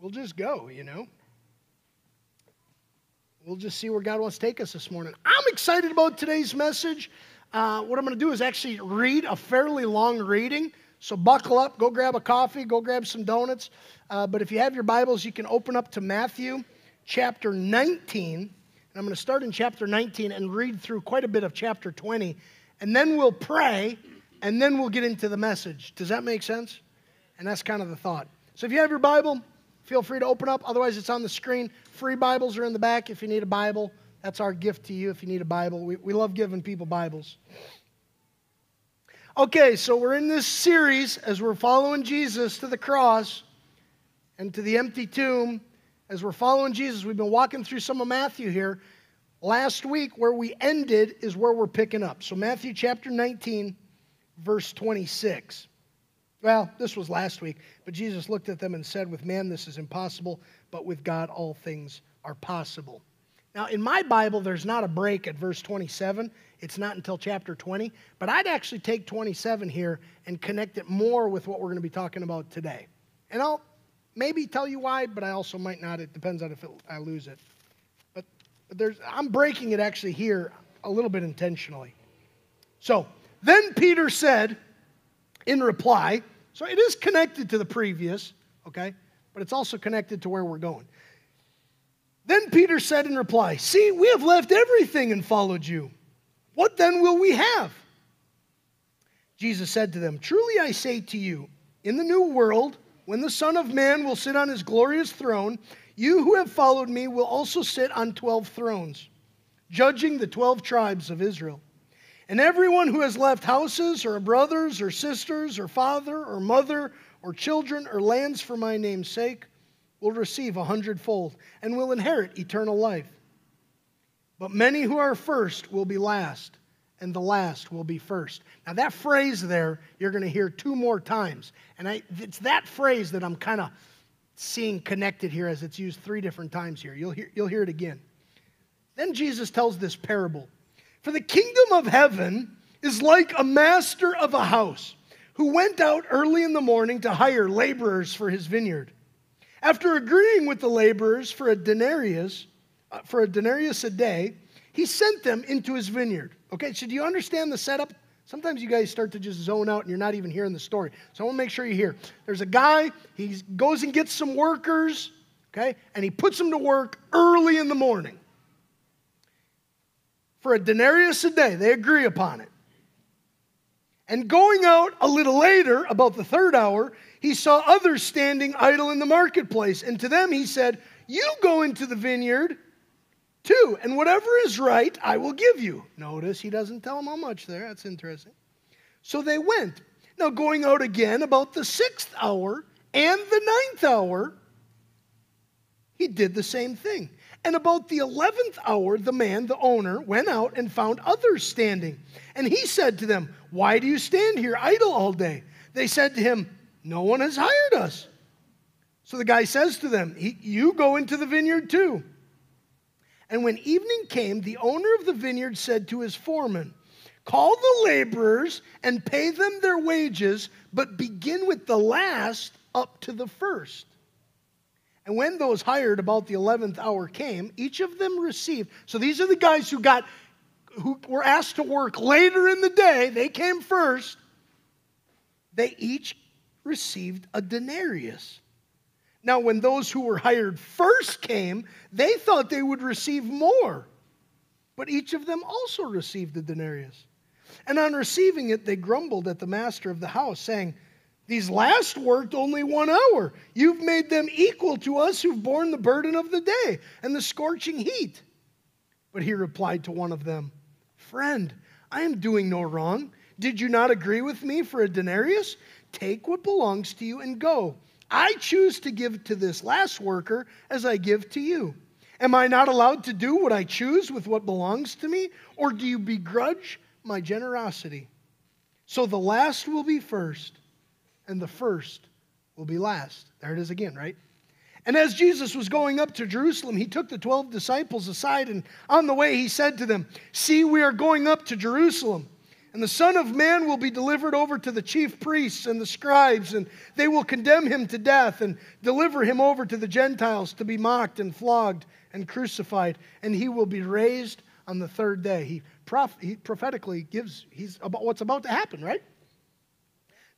we'll just go, you know. We'll just see where God wants to take us this morning. I'm excited about today's message. Uh, what I'm going to do is actually read a fairly long reading. So buckle up, go grab a coffee, go grab some donuts. Uh, but if you have your Bibles, you can open up to Matthew chapter 19. And I'm going to start in chapter 19 and read through quite a bit of chapter 20. And then we'll pray, and then we'll get into the message. Does that make sense? And that's kind of the thought. So if you have your Bible, feel free to open up. Otherwise, it's on the screen. Free Bibles are in the back if you need a Bible. That's our gift to you if you need a Bible. We, we love giving people Bibles. Okay, so we're in this series as we're following Jesus to the cross and to the empty tomb. As we're following Jesus, we've been walking through some of Matthew here. Last week, where we ended is where we're picking up. So, Matthew chapter 19, verse 26. Well, this was last week, but Jesus looked at them and said, With man this is impossible, but with God all things are possible. Now, in my Bible, there's not a break at verse 27. It's not until chapter 20. But I'd actually take 27 here and connect it more with what we're going to be talking about today. And I'll maybe tell you why, but I also might not. It depends on if it, I lose it. But, but there's, I'm breaking it actually here a little bit intentionally. So, then Peter said, in reply. So it is connected to the previous, okay? But it's also connected to where we're going. Then Peter said in reply, See, we have left everything and followed you. What then will we have? Jesus said to them, Truly I say to you, in the new world, when the Son of Man will sit on his glorious throne, you who have followed me will also sit on 12 thrones, judging the 12 tribes of Israel. And everyone who has left houses or brothers or sisters or father or mother or children or lands for my name's sake will receive a hundredfold and will inherit eternal life. But many who are first will be last, and the last will be first. Now, that phrase there, you're going to hear two more times. And I, it's that phrase that I'm kind of seeing connected here as it's used three different times here. You'll hear, you'll hear it again. Then Jesus tells this parable. For the kingdom of heaven is like a master of a house who went out early in the morning to hire laborers for his vineyard. After agreeing with the laborers for a denarius, uh, for a denarius a day, he sent them into his vineyard. Okay, so do you understand the setup? Sometimes you guys start to just zone out and you're not even hearing the story. So I want to make sure you hear. There's a guy, he goes and gets some workers, okay, and he puts them to work early in the morning for a denarius a day. They agree upon it. And going out a little later, about the third hour, he saw others standing idle in the marketplace. And to them he said, You go into the vineyard too, and whatever is right, I will give you. Notice he doesn't tell them how much there. That's interesting. So they went. Now, going out again about the sixth hour and the ninth hour, he did the same thing. And about the 11th hour, the man, the owner, went out and found others standing. And he said to them, Why do you stand here idle all day? They said to him, No one has hired us. So the guy says to them, You go into the vineyard too. And when evening came, the owner of the vineyard said to his foreman, Call the laborers and pay them their wages, but begin with the last up to the first. And when those hired about the 11th hour came, each of them received. So these are the guys who got who were asked to work later in the day. They came first. They each received a denarius. Now, when those who were hired first came, they thought they would receive more. But each of them also received a denarius. And on receiving it, they grumbled at the master of the house, saying, these last worked only one hour. You've made them equal to us who've borne the burden of the day and the scorching heat. But he replied to one of them, Friend, I am doing no wrong. Did you not agree with me for a denarius? Take what belongs to you and go. I choose to give to this last worker as I give to you. Am I not allowed to do what I choose with what belongs to me? Or do you begrudge my generosity? So the last will be first and the first will be last. There it is again, right? And as Jesus was going up to Jerusalem, he took the 12 disciples aside, and on the way he said to them, See, we are going up to Jerusalem. And the Son of Man will be delivered over to the chief priests and the scribes, and they will condemn him to death and deliver him over to the Gentiles to be mocked and flogged and crucified. And he will be raised on the third day. He, he prophetically gives he's about what's about to happen, right?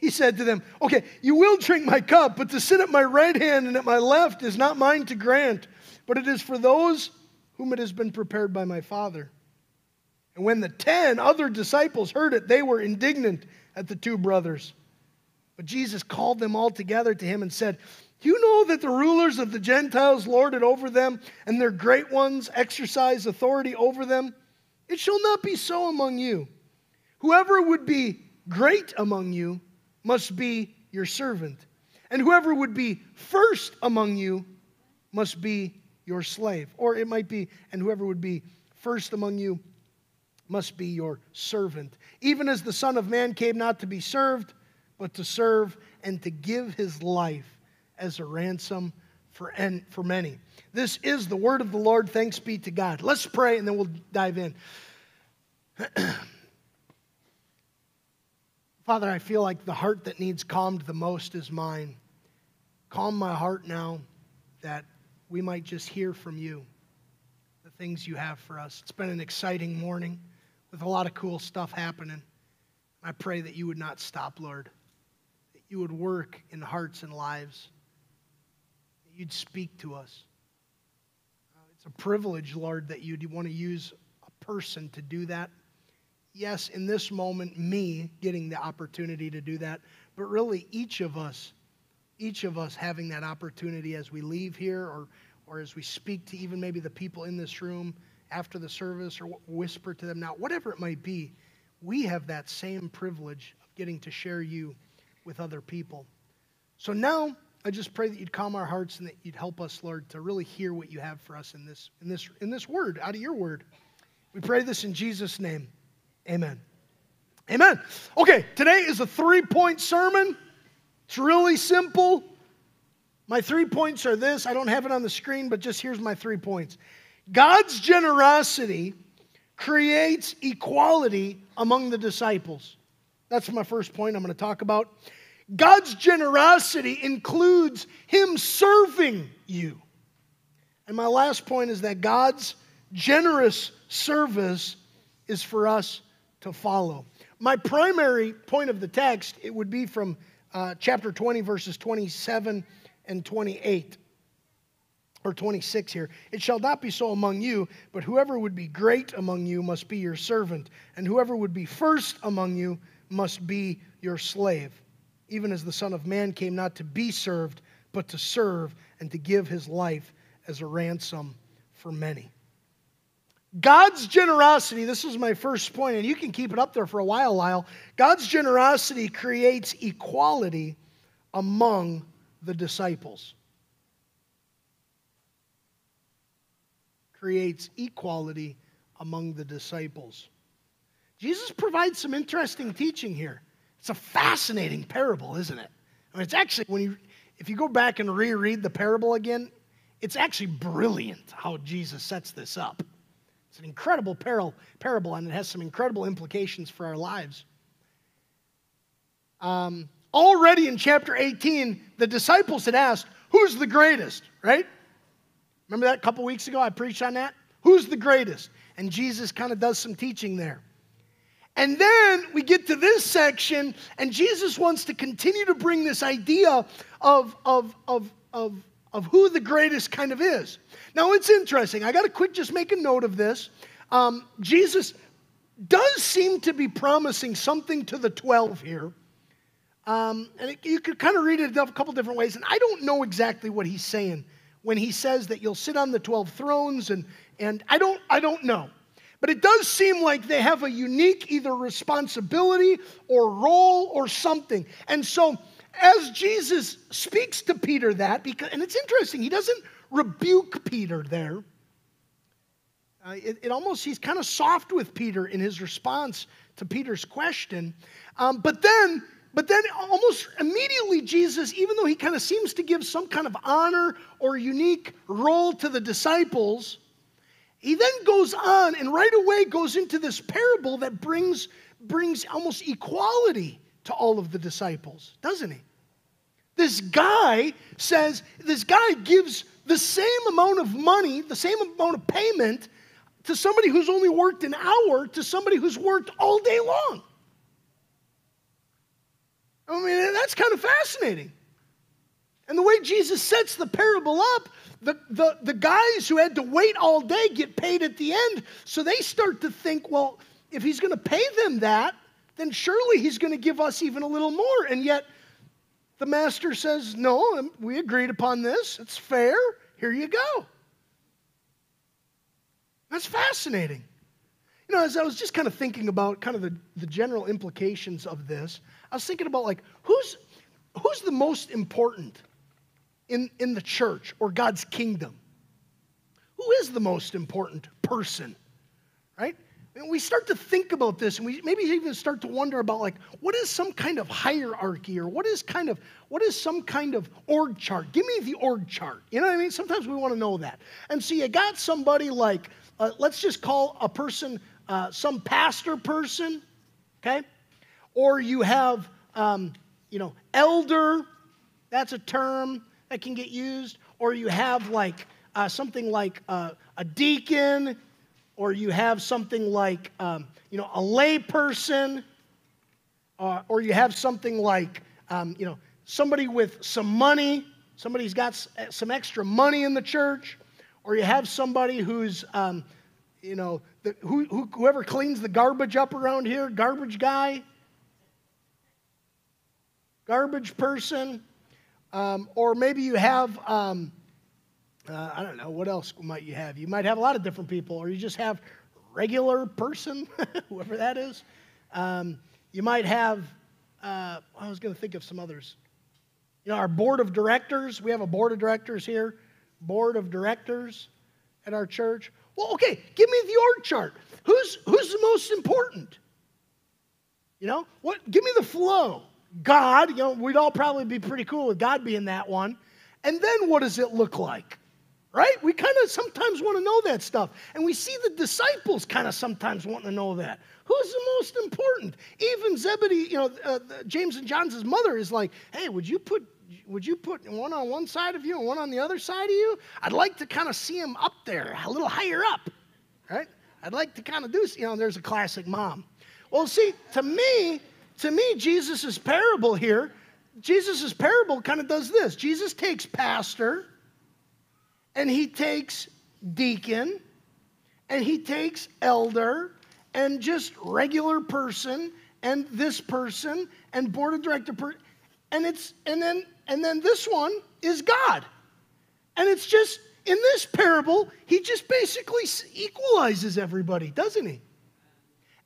He said to them, Okay, you will drink my cup, but to sit at my right hand and at my left is not mine to grant, but it is for those whom it has been prepared by my Father. And when the ten other disciples heard it, they were indignant at the two brothers. But Jesus called them all together to him and said, you know that the rulers of the Gentiles lord it over them, and their great ones exercise authority over them? It shall not be so among you. Whoever would be great among you must be your servant, and whoever would be first among you must be your slave. Or it might be, and whoever would be first among you must be your servant. Even as the Son of Man came not to be served, but to serve and to give his life as a ransom for, en- for many. This is the word of the Lord. Thanks be to God. Let's pray and then we'll dive in. Father, I feel like the heart that needs calmed the most is mine. Calm my heart now that we might just hear from you the things you have for us. It's been an exciting morning with a lot of cool stuff happening. I pray that you would not stop, Lord, that you would work in hearts and lives, that you'd speak to us. Uh, it's a privilege, Lord, that you'd want to use a person to do that. Yes, in this moment, me getting the opportunity to do that, but really each of us, each of us having that opportunity as we leave here or, or as we speak to even maybe the people in this room after the service or whisper to them now, whatever it might be, we have that same privilege of getting to share you with other people. So now I just pray that you'd calm our hearts and that you'd help us, Lord, to really hear what you have for us in this, in this, in this word, out of your word. We pray this in Jesus' name. Amen. Amen. Okay, today is a three point sermon. It's really simple. My three points are this. I don't have it on the screen, but just here's my three points. God's generosity creates equality among the disciples. That's my first point I'm going to talk about. God's generosity includes Him serving you. And my last point is that God's generous service is for us to follow. My primary point of the text, it would be from uh, chapter 20, verses 27 and 28 or 26 here. It shall not be so among you, but whoever would be great among you must be your servant, and whoever would be first among you must be your slave. Even as the Son of Man came not to be served, but to serve and to give his life as a ransom for many. God's generosity, this is my first point, and you can keep it up there for a while, Lyle. God's generosity creates equality among the disciples. Creates equality among the disciples. Jesus provides some interesting teaching here. It's a fascinating parable, isn't it? I mean, it's actually, when you, if you go back and reread the parable again, it's actually brilliant how Jesus sets this up. An incredible parable, and it has some incredible implications for our lives. Um, already in chapter 18, the disciples had asked, Who's the greatest? Right? Remember that a couple weeks ago? I preached on that. Who's the greatest? And Jesus kind of does some teaching there. And then we get to this section, and Jesus wants to continue to bring this idea of, of, of, of of who the greatest kind of is. Now, it's interesting. I got to quick just make a note of this. Um, Jesus does seem to be promising something to the 12 here. Um, and it, you could kind of read it a couple different ways. And I don't know exactly what he's saying when he says that you'll sit on the 12 thrones. And, and I, don't, I don't know. But it does seem like they have a unique either responsibility or role or something. And so, as Jesus speaks to Peter that, because, and it's interesting, he doesn't rebuke Peter there. Uh, it, it, almost, he's kind of soft with Peter in his response to Peter's question. Um, but then, but then almost immediately, Jesus, even though he kind of seems to give some kind of honor or unique role to the disciples, he then goes on and right away goes into this parable that brings, brings almost equality to all of the disciples, doesn't he? This guy says, this guy gives the same amount of money, the same amount of payment to somebody who's only worked an hour to somebody who's worked all day long. I mean, that's kind of fascinating. And the way Jesus sets the parable up, the, the, the guys who had to wait all day get paid at the end. So they start to think, well, if he's going to pay them that, then surely he's going to give us even a little more. And yet, the master says, no, um, we agreed upon this. It's fair. Here you go. That's fascinating. You know, as I was just kind of thinking about kind of the, the general implications of this, I was thinking about like, who's, who's the most important in, in the church or God's kingdom? Who is the most important person, right? And we start to think about this and we maybe even start to wonder about like what is some kind of hierarchy or what is kind of what is some kind of org chart? Give me the org chart. You know what i mean? Sometimes we want to know that. And so you got somebody like uh, let's just call a person uh, some pastor person okay? Or you have um, you know elder that's a term that can get used. Or you have like uh, something like uh, a deacon or you have something like, um, you know, a lay person, uh, or you have something like, um, you know, somebody with some money, somebody's got uh, some extra money in the church, or you have somebody who's, um, you know, the, who, who, whoever cleans the garbage up around here, garbage guy, garbage person, um, or maybe you have, um, uh, I don't know, what else might you have? You might have a lot of different people, or you just have regular person, whoever that is. Um, you might have, uh, I was going to think of some others. You know, our board of directors, we have a board of directors here, board of directors at our church. Well, okay, give me the org chart. Who's, who's the most important? You know, what? Give me the flow. God, you know, we'd all probably be pretty cool with God being that one. And then what does it look like? Right? We kind of sometimes want to know that stuff. And we see the disciples kind of sometimes want to know that. Who's the most important? Even Zebedee, you know, uh, James and John's mother is like, hey, would you put would you put one on one side of you and one on the other side of you? I'd like to kind of see him up there, a little higher up, right? I'd like to kind of do, you know, there's a classic mom. Well, see, to me, to me, Jesus' parable here, Jesus' parable kind of does this. Jesus takes pastor, and he takes deacon and he takes elder and just regular person and this person and board of director per- and it's and then and then this one is god. And it's just in this parable he just basically equalizes everybody doesn't he?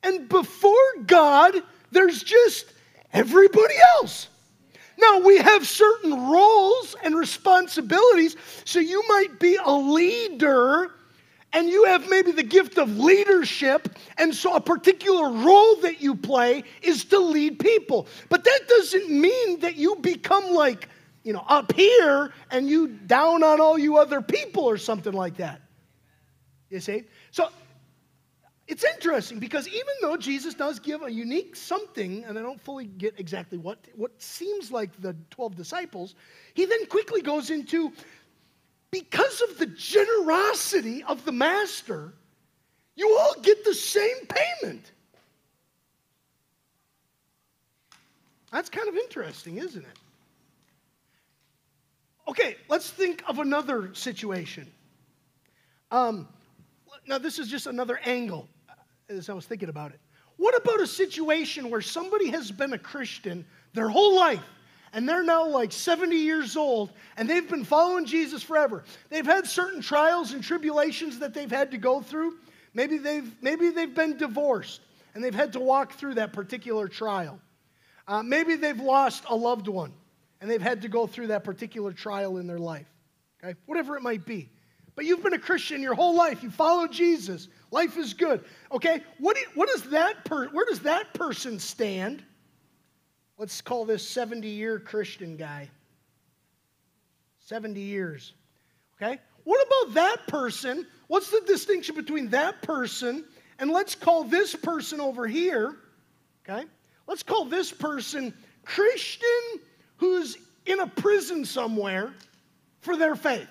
And before god there's just everybody else now, we have certain roles and responsibilities, so you might be a leader and you have maybe the gift of leadership, and so a particular role that you play is to lead people. But that doesn't mean that you become like, you know, up here and you down on all you other people or something like that. You see? So it's interesting because even though Jesus does give a unique something, and I don't fully get exactly what, what seems like the 12 disciples, he then quickly goes into because of the generosity of the master, you all get the same payment. That's kind of interesting, isn't it? Okay, let's think of another situation. Um, now, this is just another angle as I was thinking about it. What about a situation where somebody has been a Christian their whole life and they're now like 70 years old and they've been following Jesus forever? They've had certain trials and tribulations that they've had to go through. Maybe they've, maybe they've been divorced and they've had to walk through that particular trial. Uh, maybe they've lost a loved one and they've had to go through that particular trial in their life. Okay? Whatever it might be. But you've been a Christian your whole life. You follow Jesus. Life is good. Okay? What, do you, what does that per, where does that person stand? Let's call this 70 year Christian guy. 70 years. Okay? What about that person? What's the distinction between that person and let's call this person over here, okay? Let's call this person Christian who's in a prison somewhere for their faith.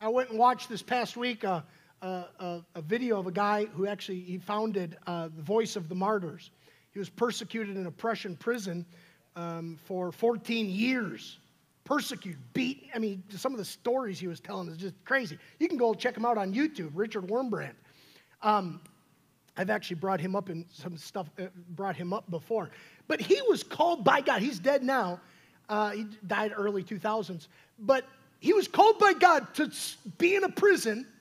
I went and watched this past week a, a, a video of a guy who actually he founded uh, the Voice of the Martyrs. He was persecuted in a Russian prison um, for 14 years. Persecuted, beat. I mean, some of the stories he was telling is just crazy. You can go check him out on YouTube, Richard Wurmbrand. Um, I've actually brought him up in some stuff, uh, brought him up before. But he was called by God. He's dead now. Uh, he died early 2000s. But he was called by God to be in a prison, a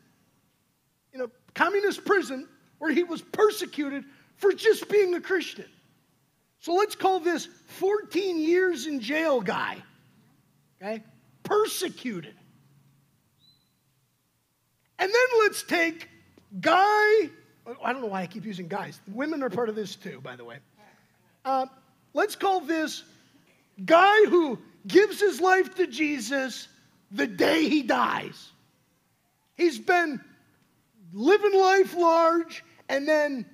communist prison, where he was persecuted for just being a Christian. So let's call this 14 years in jail guy. Okay? Persecuted. And then let's take guy, I don't know why I keep using guys. Women are part of this too, by the way. Uh, let's call this guy who gives his life to Jesus the day he dies. He's been living life large, and then,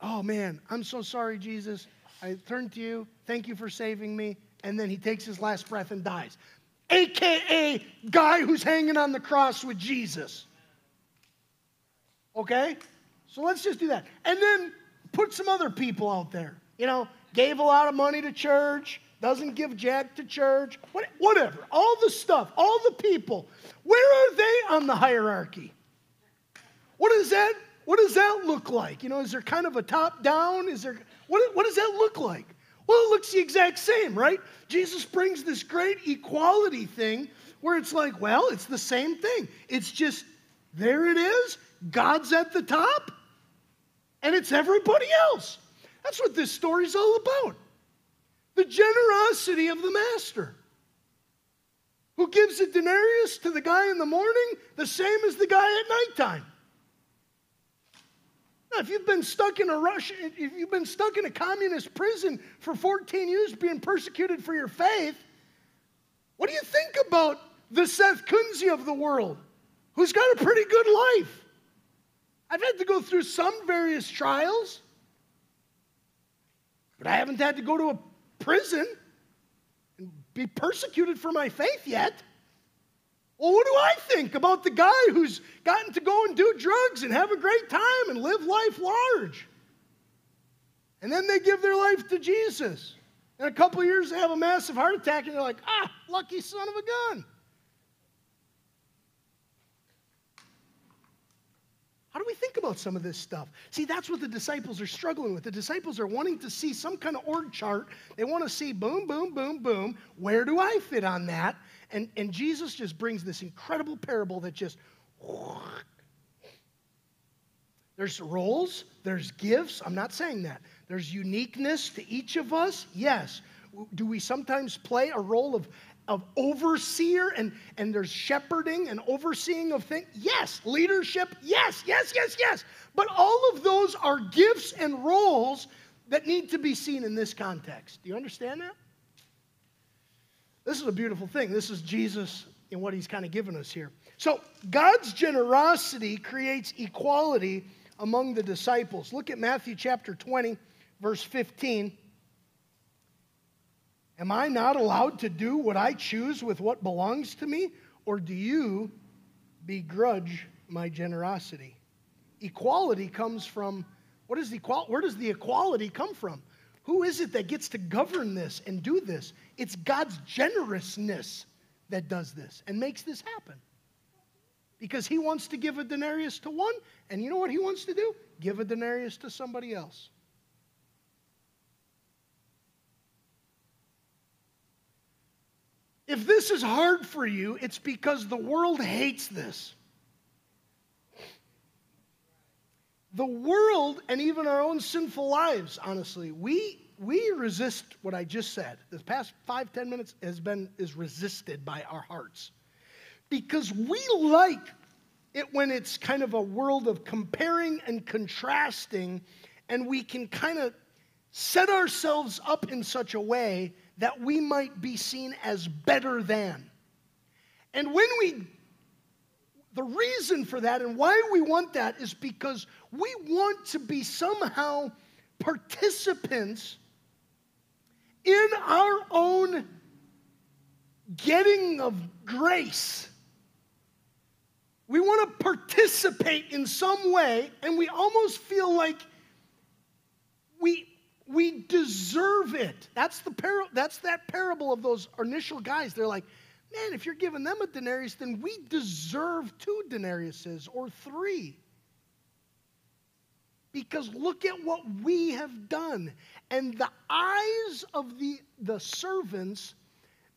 oh man, I'm so sorry, Jesus. I turn to you. Thank you for saving me. And then he takes his last breath and dies. AKA, guy who's hanging on the cross with Jesus. Okay? So let's just do that. And then put some other people out there. You know, gave a lot of money to church, doesn't give jack to church, whatever. All the stuff, all the people. Where are they on the hierarchy? What does that what does that look like? You know, is there kind of a top down? Is there what, what does that look like? Well, it looks the exact same, right? Jesus brings this great equality thing where it's like, well, it's the same thing. It's just there it is. God's at the top, and it's everybody else. That's what this story's all about. The generosity of the master who gives a denarius to the guy in the morning the same as the guy at nighttime. Now, if you've been stuck in a Russian, if you've been stuck in a communist prison for 14 years being persecuted for your faith, what do you think about the Seth Kunze of the world, who's got a pretty good life? I've had to go through some various trials. But I haven't had to go to a prison and be persecuted for my faith yet. Well, what do I think about the guy who's gotten to go and do drugs and have a great time and live life large? And then they give their life to Jesus. In a couple years, they have a massive heart attack and they're like, ah, lucky son of a gun. How do we think about some of this stuff? See, that's what the disciples are struggling with. The disciples are wanting to see some kind of org chart. They want to see boom, boom, boom, boom. Where do I fit on that? And, and Jesus just brings this incredible parable that just. There's roles, there's gifts. I'm not saying that. There's uniqueness to each of us. Yes. Do we sometimes play a role of of overseer and, and there's shepherding and overseeing of things? Yes. Leadership? Yes, yes, yes, yes. But all of those are gifts and roles that need to be seen in this context. Do you understand that? This is a beautiful thing. This is Jesus in what he's kind of given us here. So, God's generosity creates equality among the disciples. Look at Matthew chapter 20, verse 15. Am I not allowed to do what I choose with what belongs to me? Or do you begrudge my generosity? Equality comes from what is equal, where does the equality come from? Who is it that gets to govern this and do this? It's God's generousness that does this and makes this happen. Because he wants to give a denarius to one, and you know what he wants to do? Give a denarius to somebody else. If this is hard for you, it's because the world hates this. the world and even our own sinful lives, honestly, we we resist what I just said. The past five, ten minutes has been is resisted by our hearts. Because we like it when it's kind of a world of comparing and contrasting, and we can kind of set ourselves up in such a way that we might be seen as better than. And when we, the reason for that and why we want that is because we want to be somehow participants in our own getting of grace. We want to participate in some way, and we almost feel like we, we deserve it. That's, the par- that's that parable of those initial guys. They're like, man, if you're giving them a denarius, then we deserve two denariuses or three. Because look at what we have done. And the eyes of the, the servants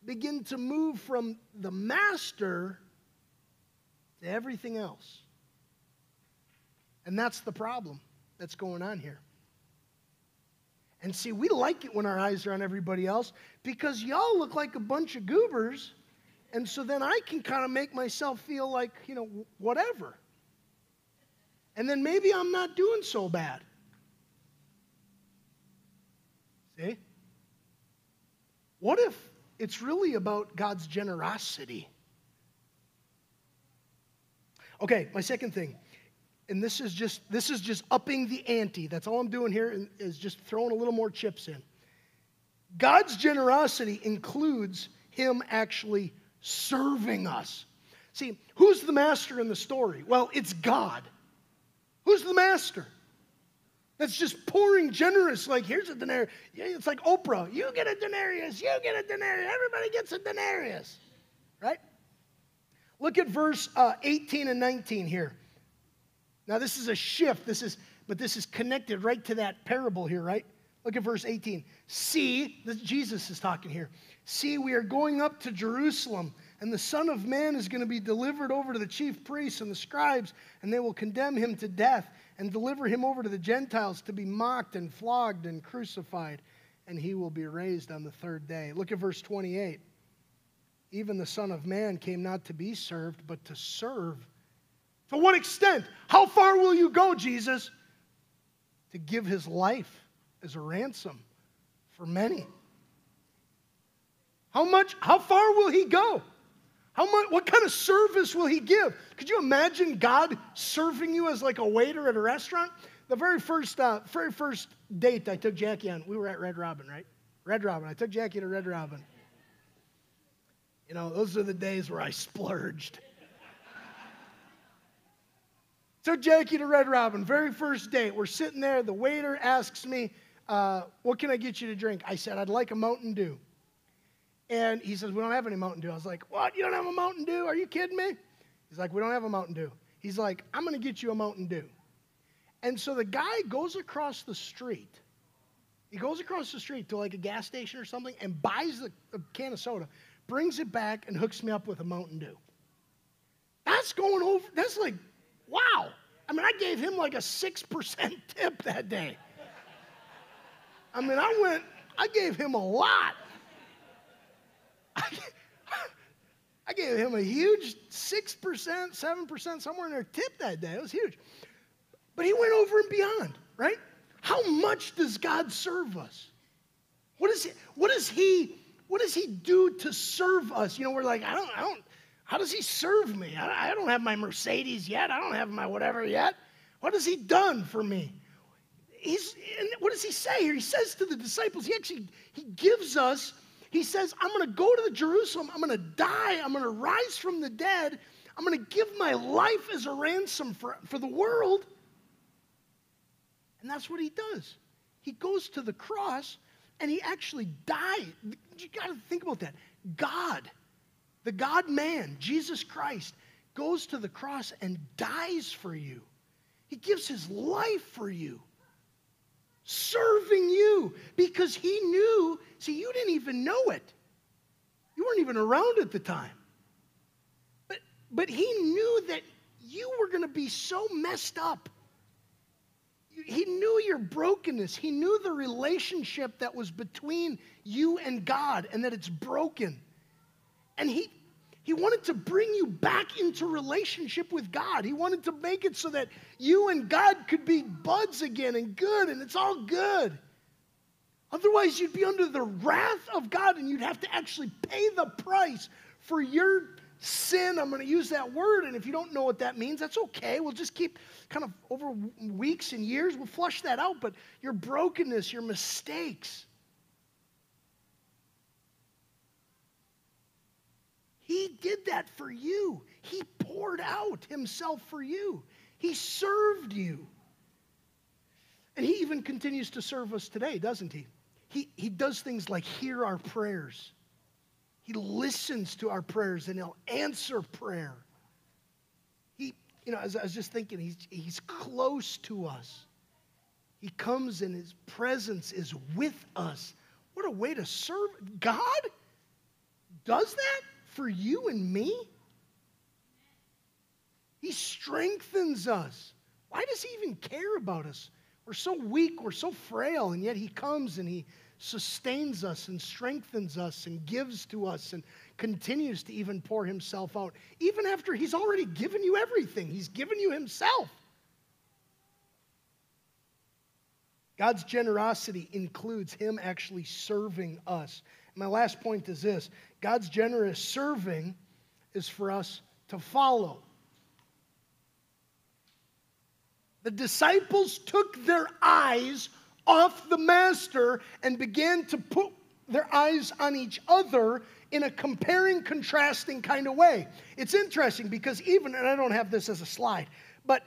begin to move from the master to everything else. And that's the problem that's going on here. And see, we like it when our eyes are on everybody else because y'all look like a bunch of goobers. And so then I can kind of make myself feel like, you know, whatever. And then maybe I'm not doing so bad. See? What if it's really about God's generosity? Okay, my second thing, and this is just this is just upping the ante. That's all I'm doing here is just throwing a little more chips in. God's generosity includes him actually serving us. See, who's the master in the story? Well, it's God. Who's the master? That's just pouring generous, like, here's a denarius. It's like Oprah. You get a denarius, you get a denarius, everybody gets a denarius, right? Look at verse uh, 18 and 19 here. Now, this is a shift. This is, but this is connected right to that parable here, right? Look at verse 18. See, this, Jesus is talking here. See, we are going up to Jerusalem, and the Son of Man is going to be delivered over to the chief priests and the scribes, and they will condemn him to death and deliver him over to the Gentiles to be mocked and flogged and crucified, and he will be raised on the third day. Look at verse 28. Even the Son of Man came not to be served, but to serve. To what extent? How far will you go, Jesus? To give his life as a ransom for many. How much, how far will he go? How much, what kind of service will he give? Could you imagine God serving you as like a waiter at a restaurant? The very first, uh, very first date I took Jackie on, we were at Red Robin, right? Red Robin. I took Jackie to Red Robin. You know, those are the days where I splurged. took Jackie to Red Robin, very first date. We're sitting there. The waiter asks me, uh, What can I get you to drink? I said, I'd like a Mountain Dew. And he says, We don't have any Mountain Dew. I was like, What? You don't have a Mountain Dew? Are you kidding me? He's like, We don't have a Mountain Dew. He's like, I'm going to get you a Mountain Dew. And so the guy goes across the street. He goes across the street to like a gas station or something and buys a, a can of soda, brings it back, and hooks me up with a Mountain Dew. That's going over, that's like, wow. I mean, I gave him like a 6% tip that day. I mean, I went, I gave him a lot. I gave him a huge 6%, 7%, somewhere in there tip that day. It was huge. But he went over and beyond, right? How much does God serve us? What, is he, what does he what does he do to serve us? You know, we're like, I don't, I don't, how does he serve me? I, I don't have my Mercedes yet. I don't have my whatever yet. What has he done for me? He's, and what does he say here? He says to the disciples, he actually, he gives us he says, I'm going to go to Jerusalem. I'm going to die. I'm going to rise from the dead. I'm going to give my life as a ransom for, for the world. And that's what he does. He goes to the cross and he actually died. You got to think about that. God, the God man, Jesus Christ, goes to the cross and dies for you. He gives his life for you serving you because he knew. See, you didn't even know it. You weren't even around at the time. But, but he knew that you were going to be so messed up He knew your brokenness. He knew the relationship that was between you and God and that it's broken. And he, he wanted to bring you back into relationship with God. He wanted to make it so that you and God could be buds again and good, and it's all good. Otherwise, you'd be under the wrath of God and you'd have to actually pay the price for your sin. I'm going to use that word, and if you don't know what that means, that's okay. We'll just keep kind of over weeks and years, we'll flush that out. But your brokenness, your mistakes, He did that for you. He poured out Himself for you, He served you. And He even continues to serve us today, doesn't He? He, he does things like hear our prayers. He listens to our prayers and he'll answer prayer. He, you know, as I was just thinking, he's, he's close to us. He comes and his presence is with us. What a way to serve. God does that for you and me? He strengthens us. Why does he even care about us? We're so weak, we're so frail, and yet he comes and he sustains us and strengthens us and gives to us and continues to even pour himself out, even after he's already given you everything. He's given you himself. God's generosity includes him actually serving us. My last point is this God's generous serving is for us to follow. The disciples took their eyes off the master and began to put their eyes on each other in a comparing, contrasting kind of way. It's interesting because even, and I don't have this as a slide, but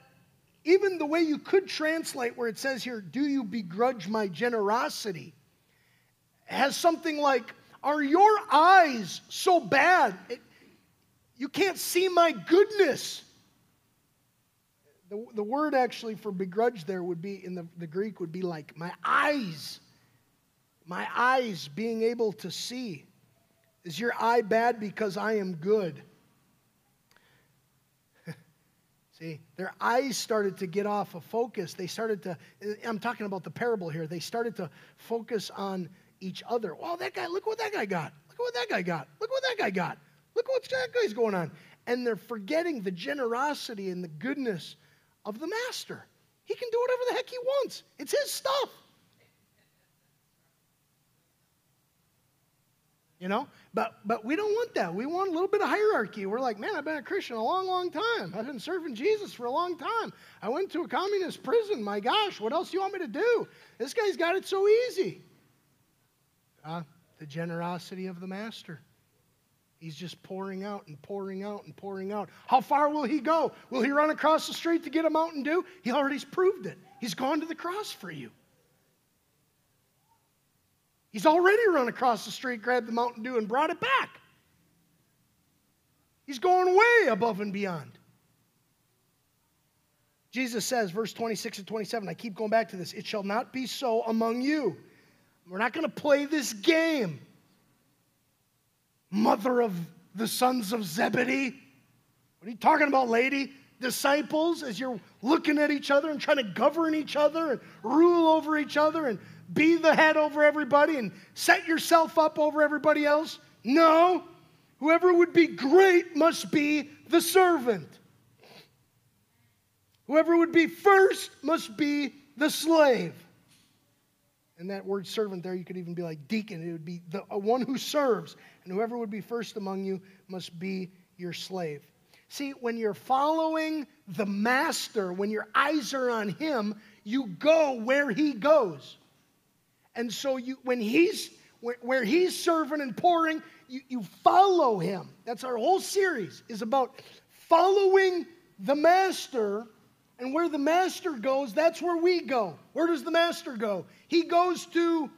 even the way you could translate where it says here, Do you begrudge my generosity? has something like, Are your eyes so bad? It, you can't see my goodness. The, the word actually for begrudge there would be, in the, the Greek, would be like my eyes. My eyes being able to see. Is your eye bad because I am good? See, their eyes started to get off of focus. They started to, I'm talking about the parable here, they started to focus on each other. Well, that guy, look what that guy got. Look what that guy got. Look what that guy got. Look what that guy's going on. And they're forgetting the generosity and the goodness of the master. He can do whatever the heck he wants, it's his stuff. You know, but but we don't want that. We want a little bit of hierarchy. We're like, man, I've been a Christian a long, long time. I've been serving Jesus for a long time. I went to a communist prison. My gosh, what else do you want me to do? This guy's got it so easy. Uh, the generosity of the master. He's just pouring out and pouring out and pouring out. How far will he go? Will he run across the street to get a Mountain Dew? He already's proved it. He's gone to the cross for you. He's already run across the street, grabbed the Mountain Dew, and brought it back. He's going way above and beyond. Jesus says, verse 26 and 27, I keep going back to this, it shall not be so among you. We're not going to play this game mother of the sons of Zebedee. What are you talking about, lady? Disciples, as you're looking at each other and trying to govern each other and rule over each other and be the head over everybody and set yourself up over everybody else? No. Whoever would be great must be the servant. Whoever would be first must be the slave. And that word servant there, you could even be like deacon. It would be the uh, one who serves. And whoever would be first among you must be your slave. See, when you're following the master, when your eyes are on him, you go where he goes. And so you, when he's where, where he's serving and pouring, you, you follow him. That's our whole series is about following the master and where the master goes, that's where we go. Where does the master go? He goes to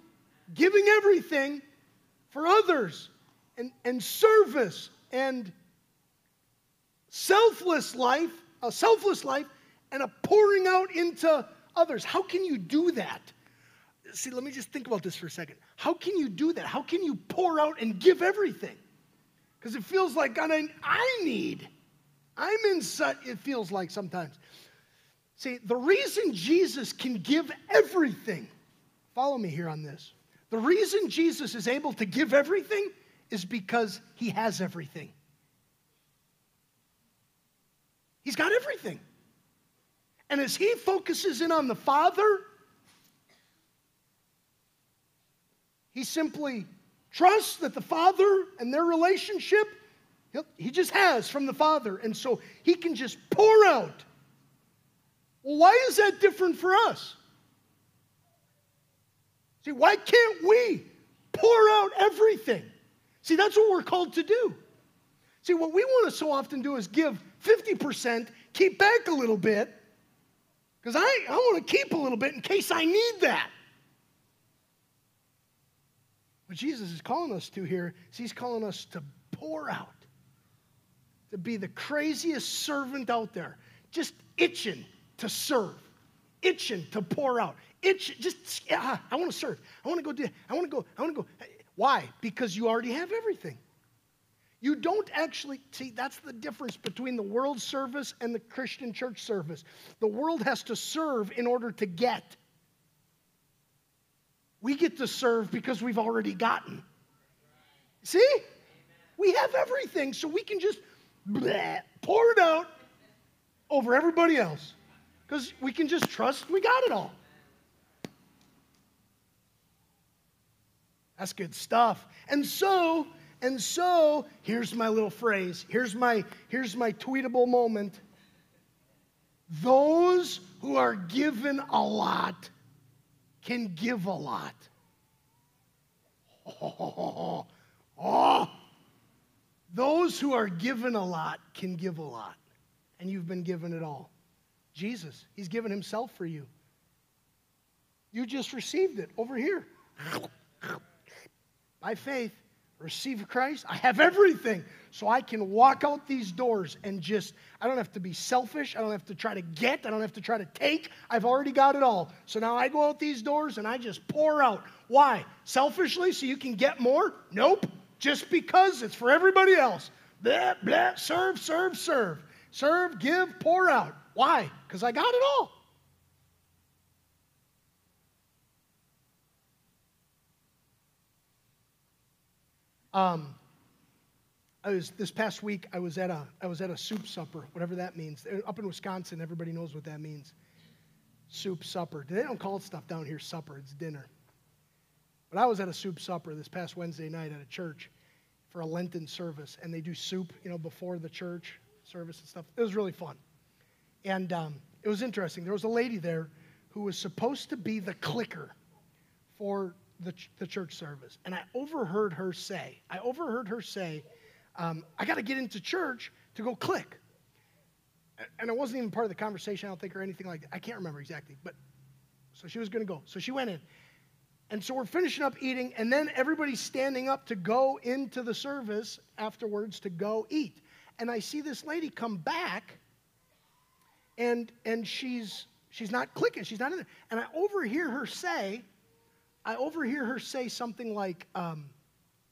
giving everything for others and, and service and selfless life, a selfless life, and a pouring out into others. How can you do that? See, let me just think about this for a second. How can you do that? How can you pour out and give everything? Because it feels like God, I, I need. I'm in such, it feels like sometimes. See, the reason Jesus can give everything, follow me here on this. The reason Jesus is able to give everything is because he has everything. He's got everything. And as he focuses in on the Father, he simply trusts that the Father and their relationship, he just has from the Father. And so he can just pour out. Well, why is that different for us? See, why can't we pour out everything? See, that's what we're called to do. See, what we want to so often do is give 50%, keep back a little bit, because I, I want to keep a little bit in case I need that. What Jesus is calling us to here is he's calling us to pour out, to be the craziest servant out there, just itching to serve, itching to pour out, itching, just, yeah, I want to serve. I want to go do, I want to go, I want to go. Why? Because you already have everything. You don't actually, see, that's the difference between the world service and the Christian church service. The world has to serve in order to get. We get to serve because we've already gotten. See? We have everything, so we can just bleh, pour it out over everybody else because we can just trust we got it all. That's good stuff. And so, and so, here's my little phrase. Here's my here's my tweetable moment. Those who are given a lot can give a lot. Oh, oh. Those who are given a lot can give a lot. And you've been given it all. Jesus, He's given Himself for you. You just received it over here. By faith, receive Christ. I have everything. So I can walk out these doors and just, I don't have to be selfish. I don't have to try to get. I don't have to try to take. I've already got it all. So now I go out these doors and I just pour out. Why? Selfishly, so you can get more? Nope. Just because it's for everybody else. Blah, blah, serve, serve, serve. Serve, give, pour out. Why? Because I got it all. Um, I was this past week. I was at a I was at a soup supper, whatever that means. Up in Wisconsin, everybody knows what that means. Soup supper. They don't call it stuff down here supper. It's dinner. But I was at a soup supper this past Wednesday night at a church for a Lenten service, and they do soup, you know, before the church service and stuff. It was really fun, and um, it was interesting. There was a lady there who was supposed to be the clicker for the, the church service. And I overheard her say, I overheard her say, um, I got to get into church to go click. And it wasn't even part of the conversation, I don't think, or anything like that. I can't remember exactly. But so she was going to go. So she went in. And so we're finishing up eating, and then everybody's standing up to go into the service afterwards to go eat. And I see this lady come back, and and she's she's not clicking, she's not in there. And I overhear her say, I overhear her say something like, um,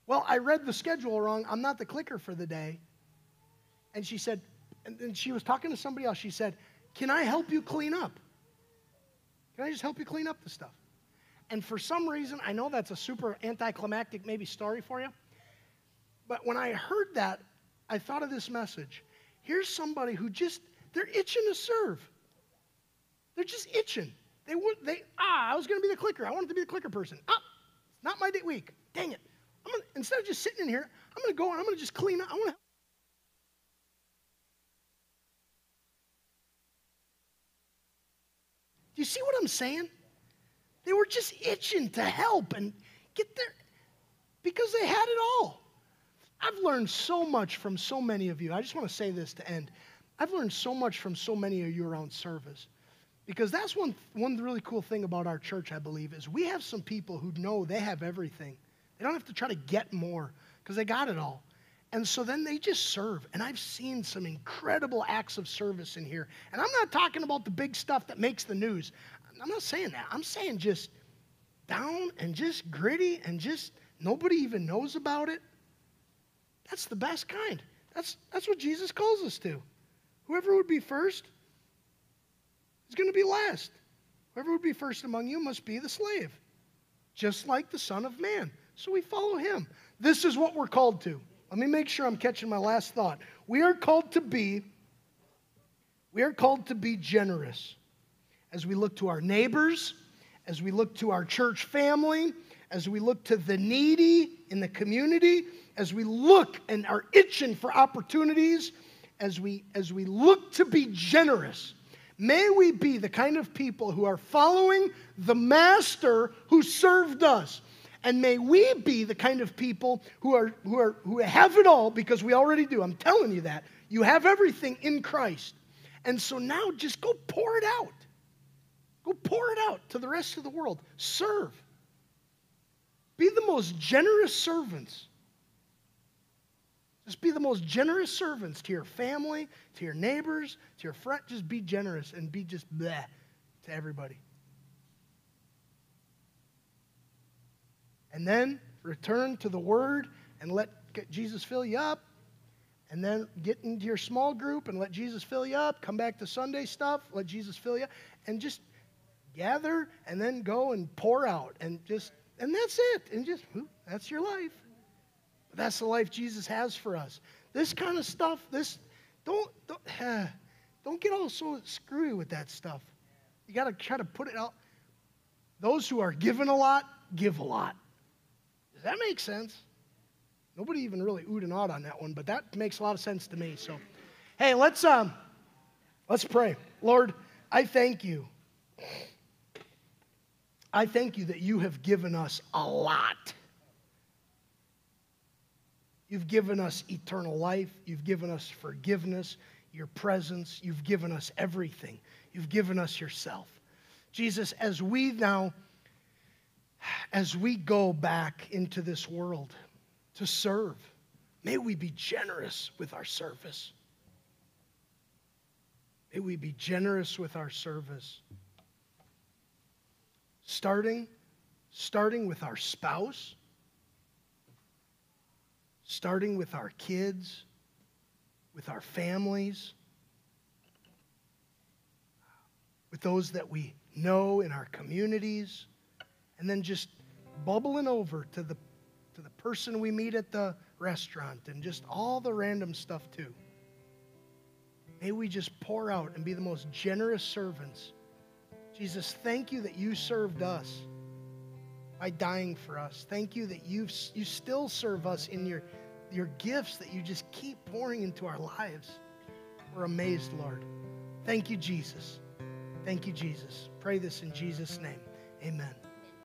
Well, I read the schedule wrong. I'm not the clicker for the day. And she said, and then she was talking to somebody else. She said, Can I help you clean up? Can I just help you clean up the stuff? And for some reason, I know that's a super anticlimactic, maybe story for you. But when I heard that, I thought of this message. Here's somebody who just, they're itching to serve. They're just itching. They would they ah, I was gonna be the clicker. I wanted to be the clicker person. Ah, not my week. Dang it. I'm gonna instead of just sitting in here, I'm gonna go and I'm gonna just clean up. I wanna help. Do you see what I'm saying? They were just itching to help and get there because they had it all. I've learned so much from so many of you. I just want to say this to end. I've learned so much from so many of you around service. Because that's one, one really cool thing about our church, I believe, is we have some people who know they have everything. They don't have to try to get more because they got it all. And so then they just serve. And I've seen some incredible acts of service in here. And I'm not talking about the big stuff that makes the news. I'm not saying that. I'm saying just down and just gritty and just nobody even knows about it. That's the best kind. That's, that's what Jesus calls us to. Whoever would be first, is going to be last. Whoever would be first among you must be the slave, just like the Son of Man. So we follow him. This is what we're called to. Let me make sure I'm catching my last thought. We are called to be we are called to be generous as we look to our neighbors, as we look to our church family, as we look to the needy in the community, as we look and are itching for opportunities, as we as we look to be generous. May we be the kind of people who are following the master who served us. And may we be the kind of people who are who are who have it all because we already do. I'm telling you that. You have everything in Christ. And so now just go pour it out. Go pour it out to the rest of the world. Serve. Be the most generous servants. Just be the most generous servants to your family, to your neighbors, to your friends. Just be generous and be just bleh to everybody. And then return to the Word and let Jesus fill you up and then get into your small group and let Jesus fill you up. Come back to Sunday stuff, let Jesus fill you, and just gather and then go and pour out and just, and that's it. And just, that's your life. That's the life Jesus has for us. This kind of stuff, this, don't, don't, don't get all so screwy with that stuff. You got to try to put it out. Those who are given a lot, give a lot. Does that make sense? Nobody even really oohed and awed on that one, but that makes a lot of sense to me. So, hey, let's um, let's pray. Lord, I thank you. I thank you that you have given us a lot. You've given us eternal life. You've given us forgiveness, your presence. You've given us everything. You've given us yourself. Jesus, as we now, as we go back into this world, to serve. May we be generous with our service. May we be generous with our service. Starting, starting with our spouse, starting with our kids, with our families, with those that we know in our communities, and then just bubbling over to the to the person we meet at the restaurant, and just all the random stuff too. May we just pour out and be the most generous servants. Jesus, thank you that you served us by dying for us. Thank you that you you still serve us in your, your gifts that you just keep pouring into our lives. We're amazed, Lord. Thank you, Jesus. Thank you, Jesus. Pray this in Jesus' name. Amen.